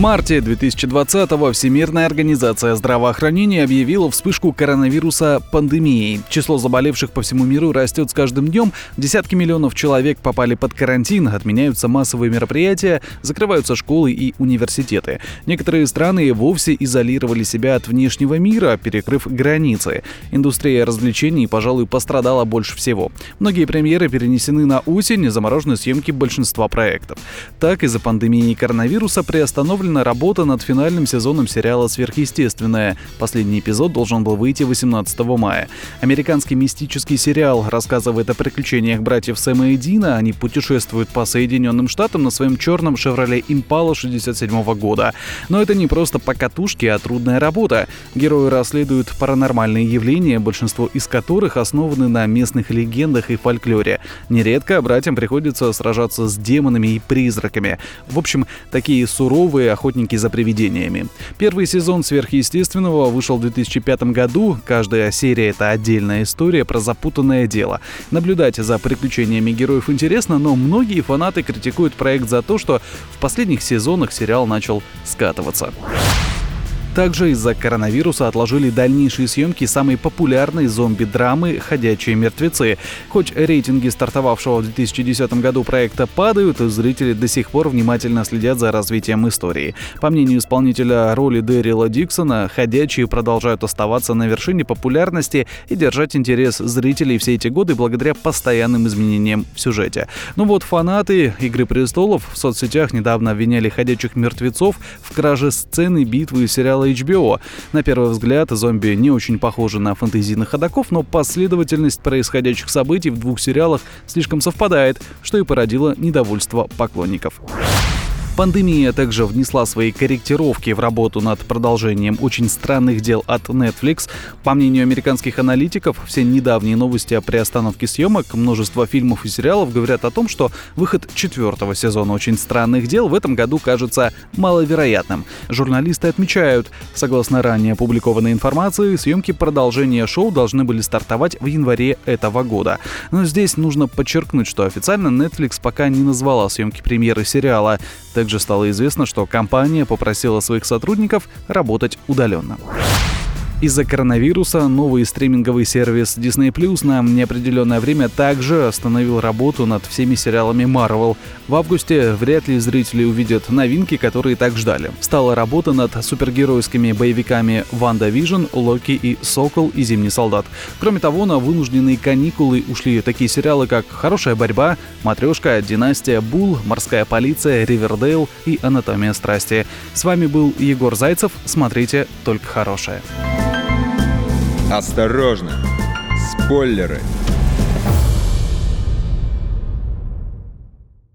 марте 2020-го Всемирная организация здравоохранения объявила вспышку коронавируса пандемией. Число заболевших по всему миру растет с каждым днем. Десятки миллионов человек попали под карантин, отменяются массовые мероприятия, закрываются школы и университеты. Некоторые страны вовсе изолировали себя от внешнего мира, перекрыв границы. Индустрия развлечений, пожалуй, пострадала больше всего. Многие премьеры перенесены на осень, заморожены съемки большинства проектов. Так, из-за пандемии коронавируса приостановлен подготовлена работа над финальным сезоном сериала «Сверхъестественное». Последний эпизод должен был выйти 18 мая. Американский мистический сериал рассказывает о приключениях братьев Сэма и Дина. Они путешествуют по Соединенным Штатам на своем черном «Шевроле Импала» 67 года. Но это не просто покатушки, а трудная работа. Герои расследуют паранормальные явления, большинство из которых основаны на местных легендах и фольклоре. Нередко братьям приходится сражаться с демонами и призраками. В общем, такие суровые охотники за привидениями. Первый сезон «Сверхъестественного» вышел в 2005 году. Каждая серия — это отдельная история про запутанное дело. Наблюдать за приключениями героев интересно, но многие фанаты критикуют проект за то, что в последних сезонах сериал начал скатываться. Также из-за коронавируса отложили дальнейшие съемки самой популярной зомби-драмы «Ходячие мертвецы». Хоть рейтинги стартовавшего в 2010 году проекта падают, зрители до сих пор внимательно следят за развитием истории. По мнению исполнителя роли Дэрила Диксона, «Ходячие» продолжают оставаться на вершине популярности и держать интерес зрителей все эти годы благодаря постоянным изменениям в сюжете. Ну вот фанаты «Игры престолов» в соцсетях недавно обвиняли «Ходячих мертвецов» в краже сцены битвы сериала сериала HBO. На первый взгляд, зомби не очень похожи на фэнтезийных ходаков, но последовательность происходящих событий в двух сериалах слишком совпадает, что и породило недовольство поклонников. Пандемия также внесла свои корректировки в работу над продолжением очень странных дел от Netflix. По мнению американских аналитиков, все недавние новости о приостановке съемок множества фильмов и сериалов говорят о том, что выход четвертого сезона очень странных дел в этом году кажется маловероятным. Журналисты отмечают, согласно ранее опубликованной информации, съемки продолжения шоу должны были стартовать в январе этого года. Но здесь нужно подчеркнуть, что официально Netflix пока не назвала съемки премьеры сериала. Также стало известно, что компания попросила своих сотрудников работать удаленно. Из-за коронавируса новый стриминговый сервис Disney Plus на неопределенное время также остановил работу над всеми сериалами Marvel. В августе вряд ли зрители увидят новинки, которые так ждали. Встала работа над супергеройскими боевиками WandaVision, Локи и Сокол и Зимний солдат. Кроме того, на вынужденные каникулы ушли такие сериалы, как «Хорошая борьба», «Матрешка», «Династия», «Бул», «Морская полиция», «Ривердейл» и «Анатомия страсти». С вами был Егор Зайцев. Смотрите только хорошее. Осторожно! Спойлеры!